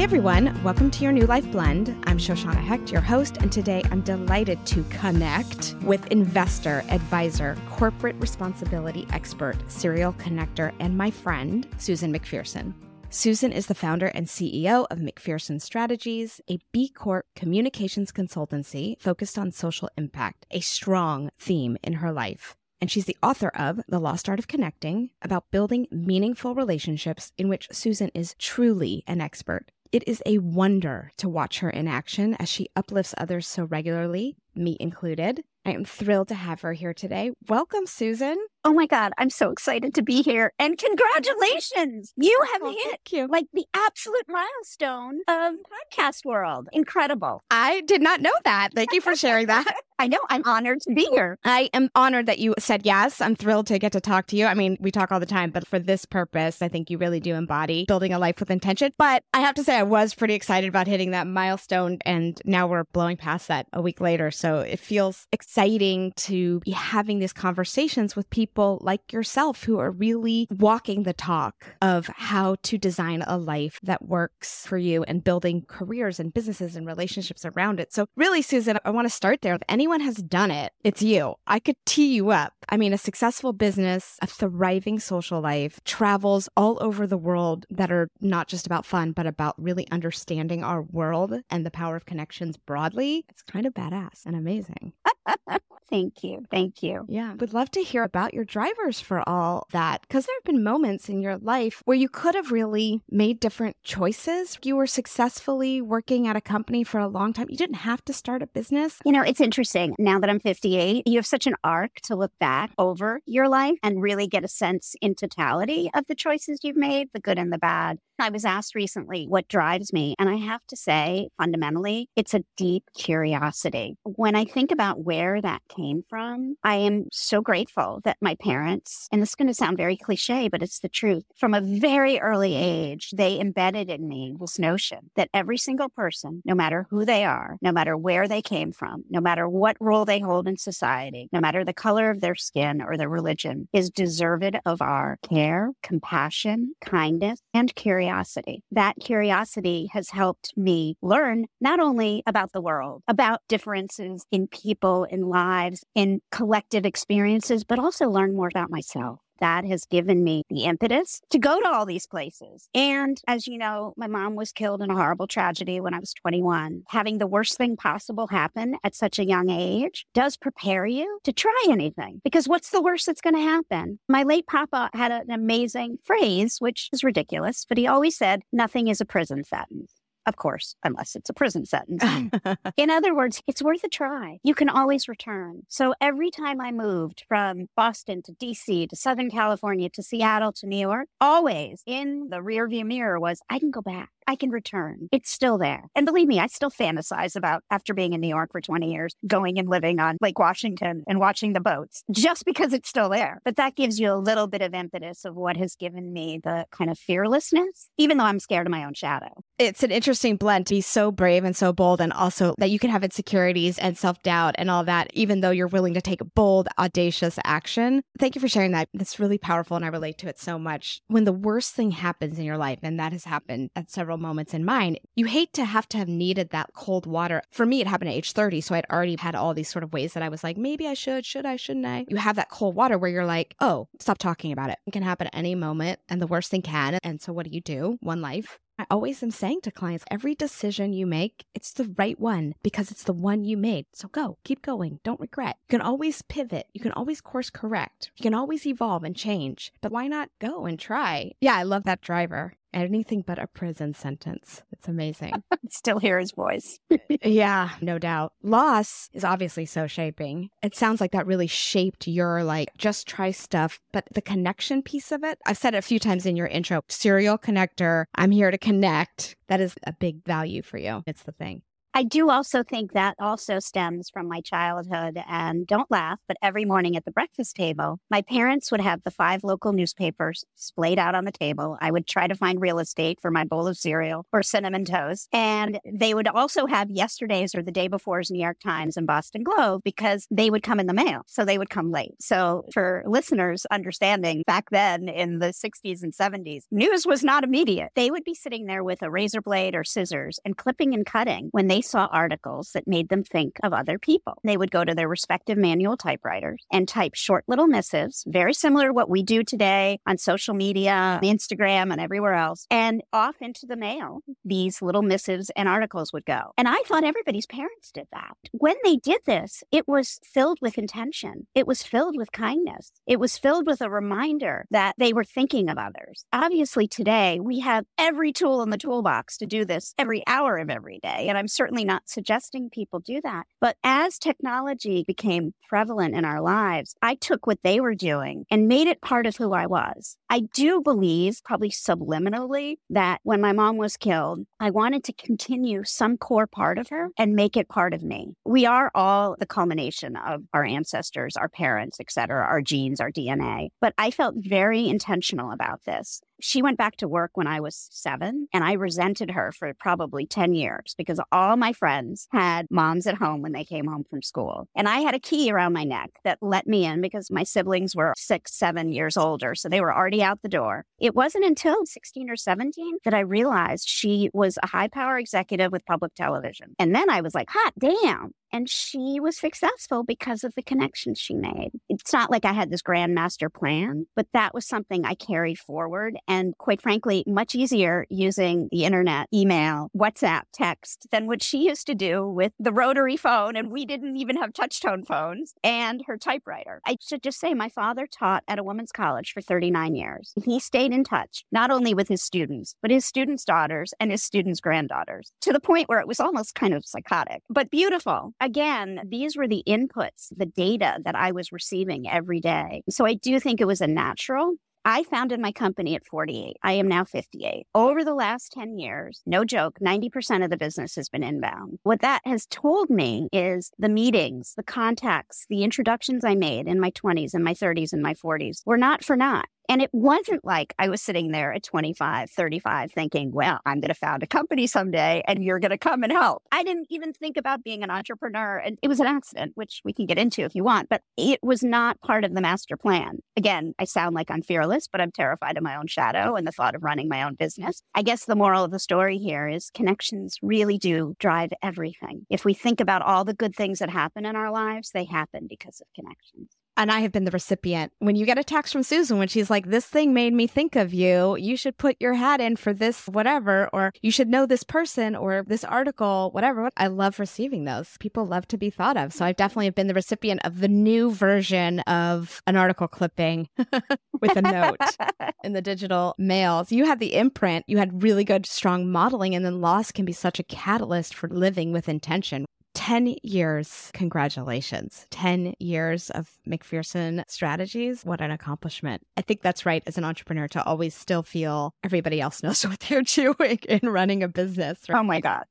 Hey everyone, welcome to your New Life Blend. I'm Shoshanna Hecht, your host, and today I'm delighted to connect with investor, advisor, corporate responsibility expert, serial connector, and my friend, Susan McPherson. Susan is the founder and CEO of McPherson Strategies, a B Corp communications consultancy focused on social impact, a strong theme in her life and she's the author of The Lost Art of Connecting about building meaningful relationships in which Susan is truly an expert. It is a wonder to watch her in action as she uplifts others so regularly, me included. I am thrilled to have her here today. Welcome, Susan. Oh my God, I'm so excited to be here. And congratulations. You have Oh, hit you. like the absolute milestone of podcast world. Incredible. I did not know that. Thank you for sharing that. I know I'm honored to be here. I am honored that you said yes. I'm thrilled to get to talk to you. I mean, we talk all the time, but for this purpose, I think you really do embody building a life with intention. But I have to say, I was pretty excited about hitting that milestone, and now we're blowing past that a week later. So it feels exciting to be having these conversations with people like yourself who are really walking the talk of how to design a life that works for you and building careers and businesses and relationships around it. So, really, Susan, I want to start there. If anyone has done it, it's you. I could tee you up. I mean, a successful business, a thriving social life, travels all over the world that are not just about fun, but about really understanding our world and the power of connections broadly. It's kind of badass and amazing. Thank you. Thank you. Yeah. Would love to hear about your drivers for all that because there have been moments in your life where you could have really made different choices. You were successfully working at a company for a long time. You didn't have to start a business. You know, it's interesting. Now that I'm 58, you have such an arc to look back over your life and really get a sense in totality of the choices you've made, the good and the bad. I was asked recently what drives me, and I have to say, fundamentally, it's a deep curiosity. When I think about where that came from, I am so grateful that my parents, and this is going to sound very cliche, but it's the truth, from a very early age, they embedded in me this notion that every single person, no matter who they are, no matter where they came from, no matter what role they hold in society, no matter the color of their skin or their religion, is deserved of our care, compassion, kindness, and curiosity. That curiosity has helped me learn not only about the world, about differences in people, in lives, in collective experiences, but also learn more about myself that has given me the impetus to go to all these places. And as you know, my mom was killed in a horrible tragedy when I was 21. Having the worst thing possible happen at such a young age does prepare you to try anything because what's the worst that's going to happen? My late papa had an amazing phrase, which is ridiculous, but he always said, nothing is a prison sentence. Of course, unless it's a prison sentence. In other words, it's worth a try. You can always return. So every time I moved from Boston to DC to Southern California to Seattle to New York, always in the rearview mirror was I can go back. I can return. It's still there. And believe me, I still fantasize about after being in New York for 20 years, going and living on Lake Washington and watching the boats just because it's still there. But that gives you a little bit of impetus of what has given me the kind of fearlessness, even though I'm scared of my own shadow. It's an interesting blend to be so brave and so bold, and also that you can have insecurities and self doubt and all that, even though you're willing to take bold, audacious action. Thank you for sharing that. That's really powerful, and I relate to it so much. When the worst thing happens in your life, and that has happened at several moments in mind, you hate to have to have needed that cold water. For me, it happened at age 30. So I'd already had all these sort of ways that I was like, maybe I should, should I, shouldn't I? You have that cold water where you're like, oh, stop talking about it. It can happen at any moment, and the worst thing can. And so what do you do? One life. I always am saying to clients, every decision you make, it's the right one because it's the one you made. So go, keep going. Don't regret. You can always pivot. You can always course correct. You can always evolve and change. But why not go and try? Yeah, I love that driver. Anything but a prison sentence. It's amazing. Still hear his voice. yeah, no doubt. Loss is obviously so shaping. It sounds like that really shaped your like just try stuff, but the connection piece of it, I've said it a few times in your intro, serial connector. I'm here to connect. That is a big value for you. It's the thing. I do also think that also stems from my childhood. And don't laugh, but every morning at the breakfast table, my parents would have the five local newspapers splayed out on the table. I would try to find real estate for my bowl of cereal or cinnamon toast. And they would also have yesterday's or the day before's New York Times and Boston Globe because they would come in the mail. So they would come late. So for listeners understanding back then in the 60s and 70s, news was not immediate. They would be sitting there with a razor blade or scissors and clipping and cutting when they saw articles that made them think of other people. They would go to their respective manual typewriters and type short little missives, very similar to what we do today on social media, Instagram, and everywhere else. And off into the mail, these little missives and articles would go. And I thought everybody's parents did that. When they did this, it was filled with intention. It was filled with kindness. It was filled with a reminder that they were thinking of others. Obviously, today we have every tool in the toolbox to do this every hour of every day. And I'm certainly not suggesting people do that. But as technology became prevalent in our lives, I took what they were doing and made it part of who I was. I do believe, probably subliminally, that when my mom was killed, I wanted to continue some core part of her and make it part of me. We are all the culmination of our ancestors, our parents, et cetera, our genes, our DNA. But I felt very intentional about this. She went back to work when I was seven, and I resented her for probably 10 years because all my friends had moms at home when they came home from school. And I had a key around my neck that let me in because my siblings were six, seven years older. So they were already out the door. It wasn't until 16 or 17 that I realized she was a high power executive with public television. And then I was like, hot damn. And she was successful because of the connections she made. It's not like I had this grand master plan, but that was something I carried forward. And quite frankly, much easier using the internet, email, WhatsApp, text than what she used to do with the rotary phone. And we didn't even have touchtone phones and her typewriter. I should just say my father taught at a women's college for 39 years. He stayed in touch, not only with his students, but his students' daughters and his students' granddaughters to the point where it was almost kind of psychotic, but beautiful again, these were the inputs, the data that I was receiving every day. So I do think it was a natural. I founded my company at 48. I am now 58. Over the last 10 years, no joke, 90% of the business has been inbound. What that has told me is the meetings, the contacts, the introductions I made in my 20s and my 30s and my 40s were not for naught. And it wasn't like I was sitting there at 25, 35 thinking, well, I'm going to found a company someday and you're going to come and help. I didn't even think about being an entrepreneur. And it was an accident, which we can get into if you want, but it was not part of the master plan. Again, I sound like I'm fearless, but I'm terrified of my own shadow and the thought of running my own business. I guess the moral of the story here is connections really do drive everything. If we think about all the good things that happen in our lives, they happen because of connections and I have been the recipient. When you get a text from Susan when she's like, This thing made me think of you, you should put your hat in for this, whatever, or you should know this person or this article, whatever. I love receiving those. People love to be thought of. So I've definitely been the recipient of the new version of an article clipping with a note in the digital mail. So you had the imprint, you had really good, strong modeling, and then loss can be such a catalyst for living with intention. 10 years. Congratulations. 10 years of McPherson strategies. What an accomplishment. I think that's right as an entrepreneur to always still feel everybody else knows what they're doing in running a business. Right? Oh my God.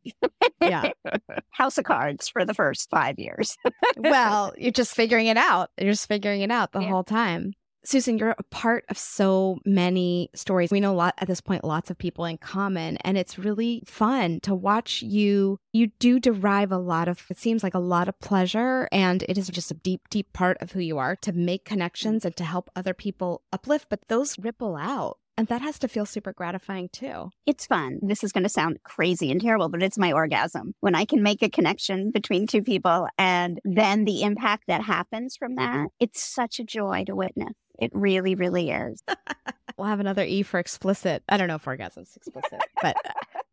yeah. House of cards for the first five years. well, you're just figuring it out. You're just figuring it out the yeah. whole time. Susan, you're a part of so many stories. We know a lot at this point, lots of people in common, and it's really fun to watch you. You do derive a lot of, it seems like a lot of pleasure, and it is just a deep, deep part of who you are to make connections and to help other people uplift, but those ripple out. And that has to feel super gratifying too. It's fun. This is going to sound crazy and terrible, but it's my orgasm. When I can make a connection between two people and then the impact that happens from that, it's such a joy to witness. It really, really is. we'll have another E for explicit. I don't know if orgasm's explicit, but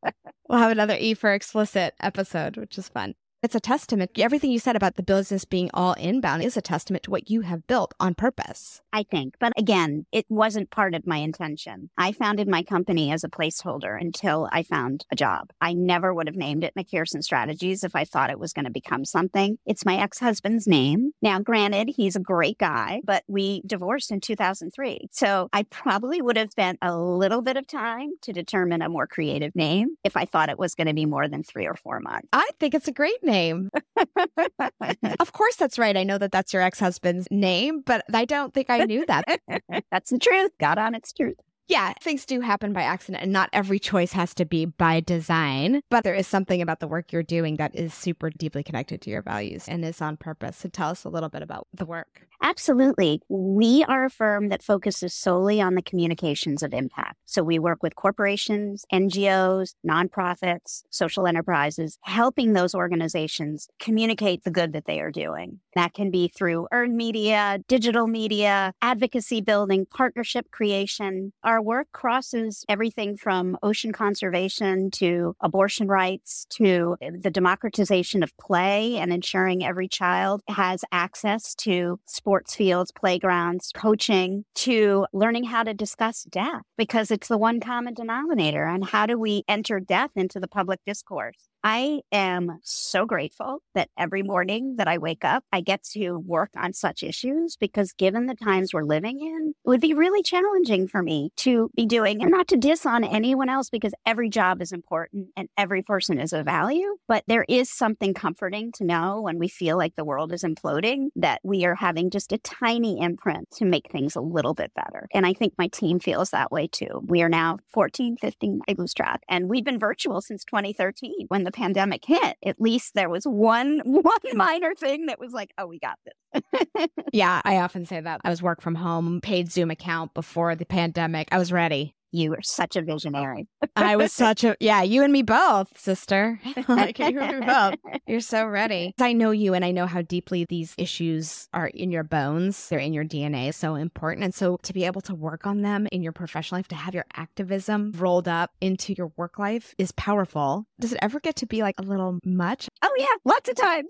uh, we'll have another E for explicit episode, which is fun. It's a testament. Everything you said about the business being all inbound is a testament to what you have built on purpose. I think. But again, it wasn't part of my intention. I founded my company as a placeholder until I found a job. I never would have named it McPherson Strategies if I thought it was going to become something. It's my ex husband's name. Now, granted, he's a great guy, but we divorced in 2003. So I probably would have spent a little bit of time to determine a more creative name if I thought it was going to be more than three or four months. I think it's a great name of course, that's right. I know that that's your ex husband's name, but I don't think I knew that. that's the truth. God on its truth. Yeah, things do happen by accident, and not every choice has to be by design. But there is something about the work you're doing that is super deeply connected to your values and is on purpose. So tell us a little bit about the work. Absolutely. We are a firm that focuses solely on the communications of impact. So we work with corporations, NGOs, nonprofits, social enterprises, helping those organizations communicate the good that they are doing. That can be through earned media, digital media, advocacy building, partnership creation. Our work crosses everything from ocean conservation to abortion rights to eh, the democratization of play and ensuring every child has access to sports fields, playgrounds, coaching to learning how to discuss death because it's the one common denominator. And how do we enter death into the public discourse? I am so grateful that every morning that I wake up, I get to work on such issues because given the times we're living in, it would be really challenging for me to be doing and not to diss on anyone else because every job is important and every person is of value. But there is something comforting to know when we feel like the world is imploding that we are having just a tiny imprint to make things a little bit better. And I think my team feels that way too. We are now 14, 15, I lose track, and we've been virtual since 2013 when the pandemic hit, at least there was one one minor thing that was like, oh, we got this. yeah, I often say that. I was work from home, paid Zoom account before the pandemic. I was ready. You were such a visionary. I was such a yeah, you and me both, sister. like you and me both. You're so ready. I know you and I know how deeply these issues are in your bones. They're in your DNA, so important. And so to be able to work on them in your professional life, to have your activism rolled up into your work life is powerful. Does it ever get to be like a little much? Oh yeah, lots of times.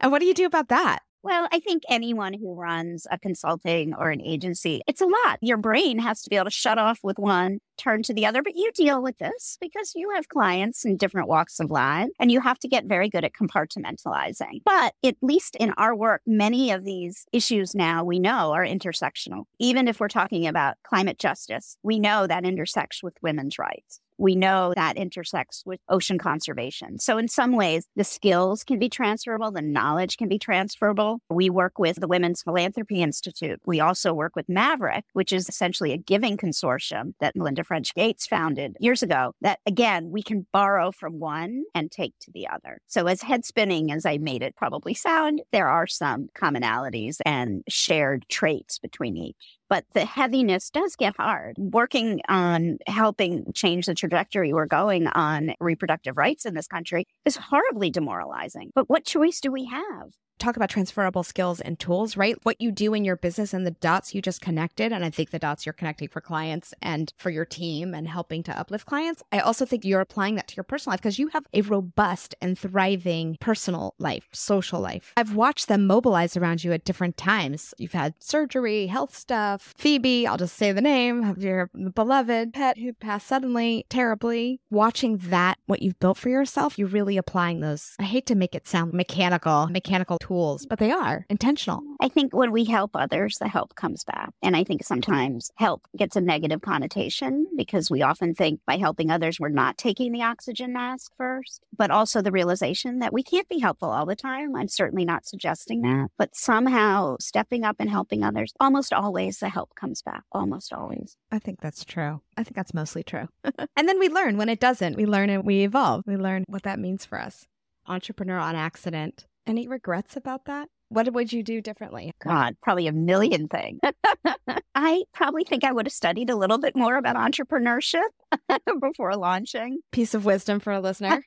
and what do you do about that? Well, I think anyone who runs a consulting or an agency, it's a lot. Your brain has to be able to shut off with one, turn to the other, but you deal with this because you have clients in different walks of life and you have to get very good at compartmentalizing. But at least in our work, many of these issues now we know are intersectional. Even if we're talking about climate justice, we know that intersects with women's rights we know that intersects with ocean conservation. So, in some ways, the skills can be transferable, the knowledge can be transferable. We work with the Women's Philanthropy Institute. We also work with Maverick, which is essentially a giving consortium that Melinda French Gates founded years ago. That again, we can borrow from one and take to the other. So, as head spinning as I made it probably sound, there are some commonalities and shared traits between each but the heaviness does get hard. Working on helping change the trajectory we're going on reproductive rights in this country is horribly demoralizing. But what choice do we have? talk about transferable skills and tools, right? What you do in your business and the dots you just connected. And I think the dots you're connecting for clients and for your team and helping to uplift clients. I also think you're applying that to your personal life because you have a robust and thriving personal life, social life. I've watched them mobilize around you at different times. You've had surgery, health stuff. Phoebe, I'll just say the name of your beloved pet who passed suddenly, terribly. Watching that, what you've built for yourself, you're really applying those. I hate to make it sound mechanical, mechanical tools, but they are intentional. I think when we help others, the help comes back. And I think sometimes help gets a negative connotation because we often think by helping others, we're not taking the oxygen mask first, but also the realization that we can't be helpful all the time. I'm certainly not suggesting that, but somehow stepping up and helping others, almost always the help comes back. Almost always. I think that's true. I think that's mostly true. and then we learn when it doesn't. We learn and we evolve. We learn what that means for us. Entrepreneur on accident any regrets about that? What would you do differently? God, probably a million things. I probably think I would have studied a little bit more about entrepreneurship before launching. Piece of wisdom for a listener.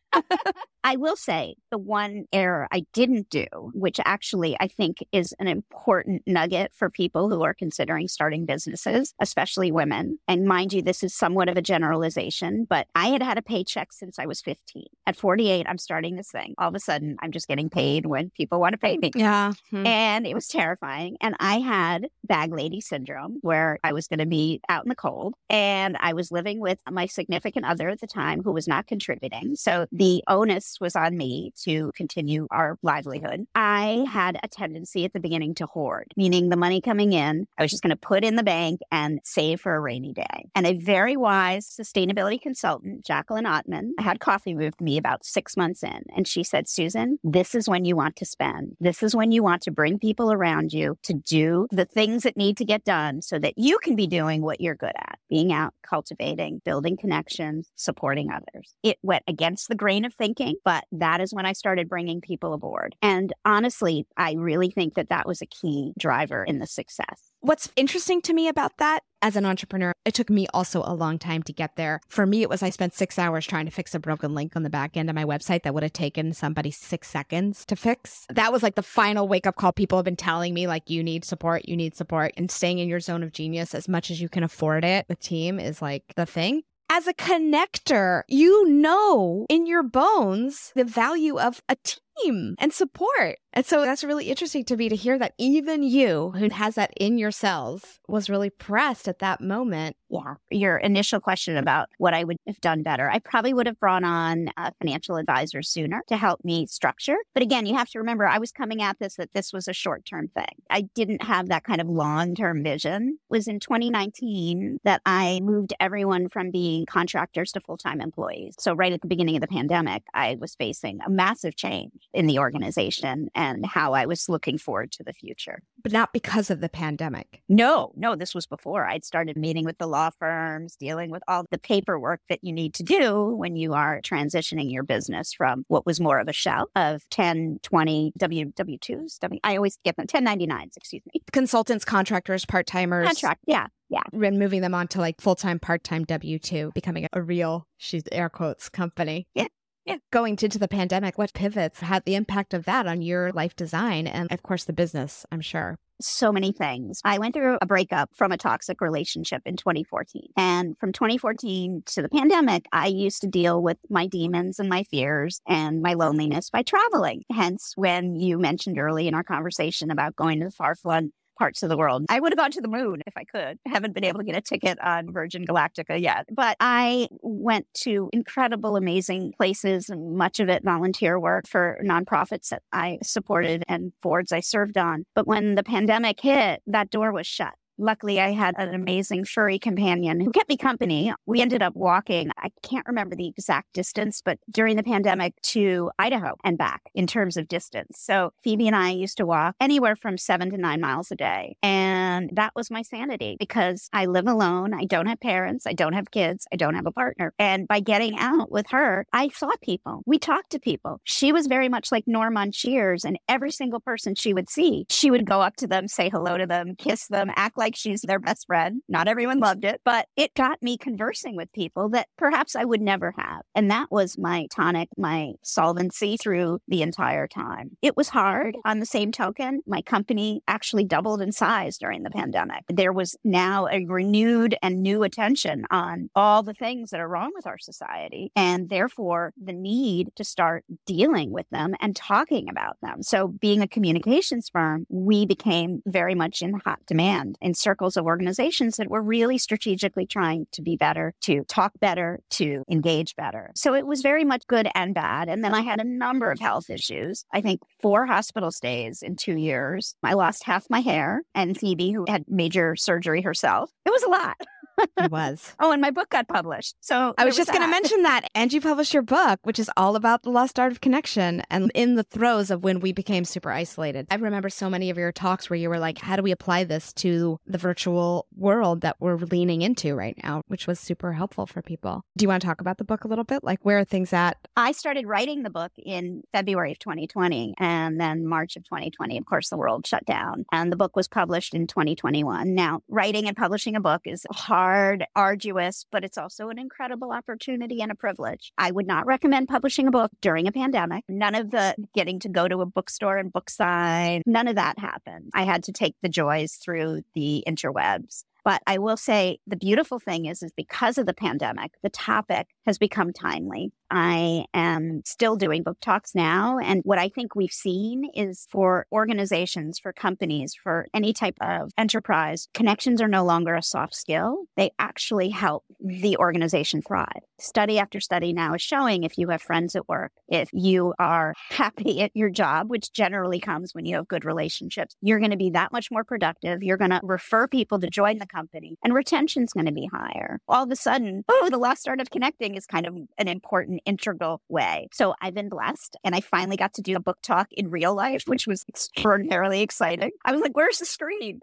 I will say the one error I didn't do, which actually I think is an important nugget for people who are considering starting businesses, especially women. And mind you, this is somewhat of a generalization, but I had had a paycheck since I was 15. At 48, I'm starting this thing. All of a sudden, I'm just getting paid when people want to pay me. Yeah. Hmm. And it was terrifying. And I had bag lady syndrome where I was going to be out in the cold and I was living with my significant other at the time who was not contributing. So the onus was on me to continue our livelihood. I had a tendency at the beginning to hoard, meaning the money coming in, I was just going to put in the bank and save for a rainy day. And a very wise sustainability consultant, Jacquelyn Ottman, had coffee with me about six months in. And she said, Susan, this is when you want to spend. This is when you want to bring people around you to do the things that need to get done so that you can be doing what you're good at being out, cultivating, building connections, supporting others. It went against the grain of thinking, but that is when I started bringing people aboard. And honestly, I really think that that was a key driver in the success. What's interesting to me about that as an entrepreneur, it took me also a long time to get there. For me, it was I spent six hours trying to fix a broken link on the back end of my website that would have taken somebody six seconds to fix. That was like the final wake up call. People have been telling me, like, you need support, you need support, and staying in your zone of genius as much as you can afford it with team is like the thing as a connector, you know in your bones the value of a team and support. And so that's really interesting to me to hear that even you, who has that in your cells, was really pressed at that moment. Yeah. Your initial question about what I would have done better, I probably would have brought on a financial advisor sooner to help me structure. But again, you have to remember, I was coming at this that this was a short term thing. I didn't have that kind of long term vision. It was in 2019 that I moved everyone from being contractors to full time employees. So, right at the beginning of the pandemic, I was facing a massive change in the organization. And how I was looking forward to the future. But not because of the pandemic. No, no, this was before I'd started meeting with the law firms, dealing with all the paperwork that you need to do when you are transitioning your business from what was more of a shell of 10, 20 W W 2s. W, I always get them 1099s, excuse me. Consultants, contractors, part timers. Contract, yeah. Yeah. And moving them on to like full time, part time W 2, becoming a real, she's air quotes, company. Yeah. Yeah. Going into the pandemic, what pivots had the impact of that on your life design and, of course, the business, I'm sure? so many things. I went through a breakup from a toxic relationship in 2014. And from 2014 to the pandemic, I used to deal with my demons and my fears and my loneliness by traveling. Hence, when you mentioned early in our conversation about going to the far flung parts of the world. I would have gone to the moon if I could. I haven't been able to get a ticket on Virgin Galactica yet, but I went to incredible, amazing places, and much of it volunteer work for nonprofits that I supported and boards I served on. But when the pandemic hit, that door was shut. Luckily, I had an amazing furry companion who kept me company. We ended up walking, I can't remember the exact distance, but during the pandemic to Idaho and back in terms of distance. So Phoebe and I used to walk anywhere from seven to nine miles a day. And that was my sanity because I live alone. I don't have parents. I don't have kids. I don't have a partner. And by getting out with her, I saw people. We talked to people. She was very much like Norm on Cheers, and every single person she would see, she would go up to them, say hello to them, kiss them, act like like she's their best friend. Not everyone loved it, but it got me conversing with people that perhaps I would never have. And that was my tonic, my solvency through the entire time. It was hard. On the same token, my company actually doubled in size during the pandemic. There was now a renewed and new attention on all the things that are wrong with our society and therefore the need to start dealing with them and talking about them. So being a communications firm, we became very much in hot demand in circles of organizations that were really strategically trying to be better, to talk better, to engage better. So it was very much good and bad. And then I had a number of health issues. I think four hospital stays in two years. I lost half my hair, and Phoebe, who had major surgery herself, it was a lot. It was. oh, and my book got published. So I was just going to mention that. And you published your book, which is all about the lost art of connection and in the throes of when we became super isolated. I remember so many of your talks where you were like, how do we apply this to the virtual world that we're leaning into right now, which was super helpful for people. Do you want to talk about the book a little bit? Like, where are things at? I started writing the book in February of 2020 and then March of 2020. Of course, the world shut down and the book was published in 2021. Now, writing and publishing a book is hard hard, arduous, but it's also an incredible opportunity and a privilege. I would not recommend publishing a book during a pandemic. None of the getting to go to a bookstore and book sign, none of that happened. I had to take the joys through the interwebs. But I will say the beautiful thing is, is because of the pandemic, the topic has become timely. I am still doing book talks now. And what I think we've seen is for organizations, for companies, for any type of enterprise, connections are no longer a soft skill. They actually help the organization thrive. Study after study now is showing if you have friends at work, if you are happy at your job, which generally comes when you have good relationships, you're going to be that much more productive. You're going to refer people to join the company and retention's going to be higher. All of a sudden, oh, the lost art of connecting is kind of an important integral way. So I've been blessed and I finally got to do a book talk in real life, which was extraordinarily exciting. I was like, where's the screen?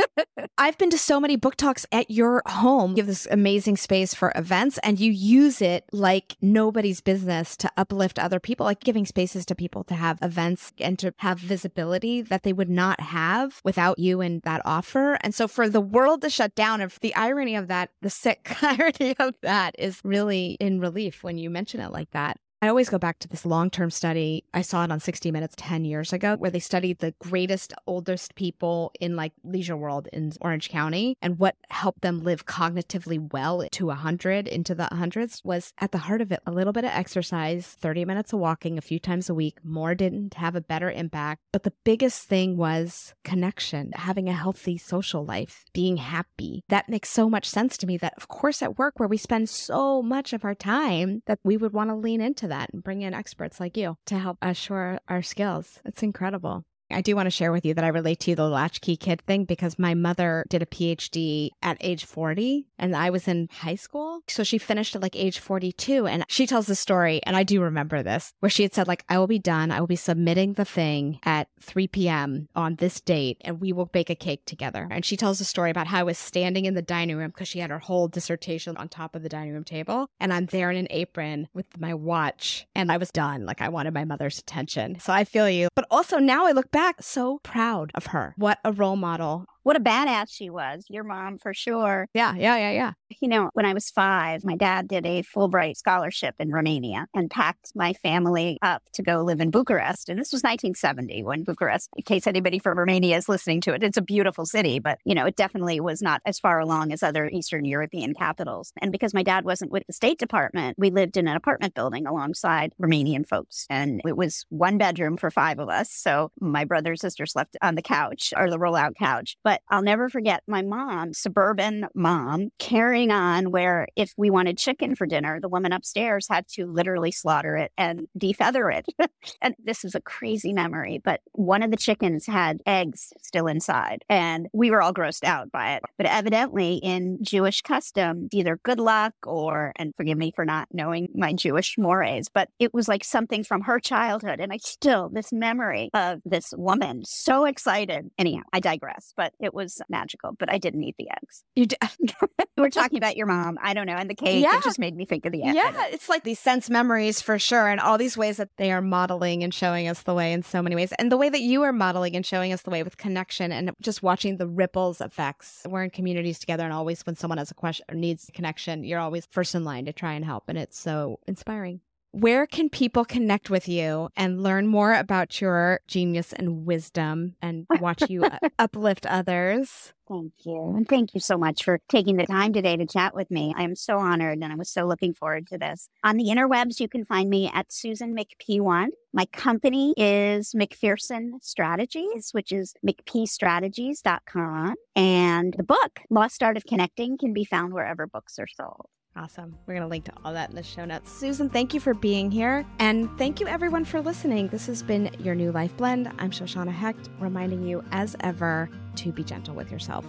I've been to so many book talks at your home. You have this amazing space for events and you use it like nobody's business to uplift other people, like giving spaces to people to have events and to have visibility that they would not have without you and that offer. And so for the world to shut down and the irony of that, the sick irony of that is really in relief when you mention it like that. I always go back to this long term study. I saw it on 60 Minutes 10 years ago, where they studied the greatest, oldest people in like Leisure World in Orange County and what helped them live cognitively well to 100 into the hundreds was at the heart of it a little bit of exercise, 30 minutes of walking a few times a week. More didn't have a better impact. But the biggest thing was connection, having a healthy social life, being happy. That makes so much sense to me that, of course, at work where we spend so much of our time, that we would want to lean into that and bring in experts like you to help assure our skills. It's incredible. I do want to share with you that I relate to the latchkey kid thing because my mother did a PhD at age 40 and I was in high school. So she finished at like age 42 and she tells the story and I do remember this where she had said like I will be done. I will be submitting the thing at 3 p.m. on this date and we will bake a cake together. And she tells a story about how I was standing in the dining room because she had her whole dissertation on top of the dining room table and I'm there in an apron with my watch and I was done. Like I wanted my mother's attention. So I feel you. But also now I look back so proud of her. What a role model what a badass she was. Your mom, for sure. Yeah, yeah, yeah, yeah. You know, when I was five, my dad did a Fulbright scholarship in Romania and packed my family up to go live in Bucharest. And this was 1970 when Bucharest, in case anybody from Romania is listening to it, it's a beautiful city, but, you know, it definitely was not as far along as other Eastern European capitals. And because my dad wasn't with the State Department, we lived in an apartment building alongside Romanian folks. And it was one bedroom for five of us. So my brother and sister slept on the couch or the rollout couch. But but I'll never forget my mom, suburban mom, carrying on where if we wanted chicken for dinner, the woman upstairs had to literally slaughter it and defeather it. and this is a crazy memory, but one of the chickens had eggs still inside and we were all grossed out by it. But evidently in Jewish custom, either good luck or, and forgive me for not knowing my Jewish mores, but it was like something from her childhood. And I still, this memory of this woman so excited. Anyhow, I digress, but it was magical, but I didn't eat the eggs. You d- We're talking about your mom. I don't know. And the cake, yeah. it just made me think of the eggs. Yeah, it's like these sense memories for sure. And all these ways that they are modeling and showing us the way in so many ways. And the way that you are modeling and showing us the way with connection and just watching the ripples effects. We're in communities together. And always when someone has a question or needs connection, you're always first in line to try and help. And it's so inspiring where can people connect with you and learn more about your genius and wisdom and watch you uplift others? Thank you. And thank you so much for taking the time today to chat with me. I am so honored and I was so looking forward to this. On the interwebs, you can find me at Susan McP1. My company is McPherson Strategies, which is McPstrategies.com. And the book, Lost Art of Connecting, can be found wherever books are sold. Awesome. We're going to link to all that in the show notes. Susan, thank you for being here. And thank you, everyone, for listening. This has been your new life blend. I'm Shoshanna Hecht, reminding you, as ever, to be gentle with yourself.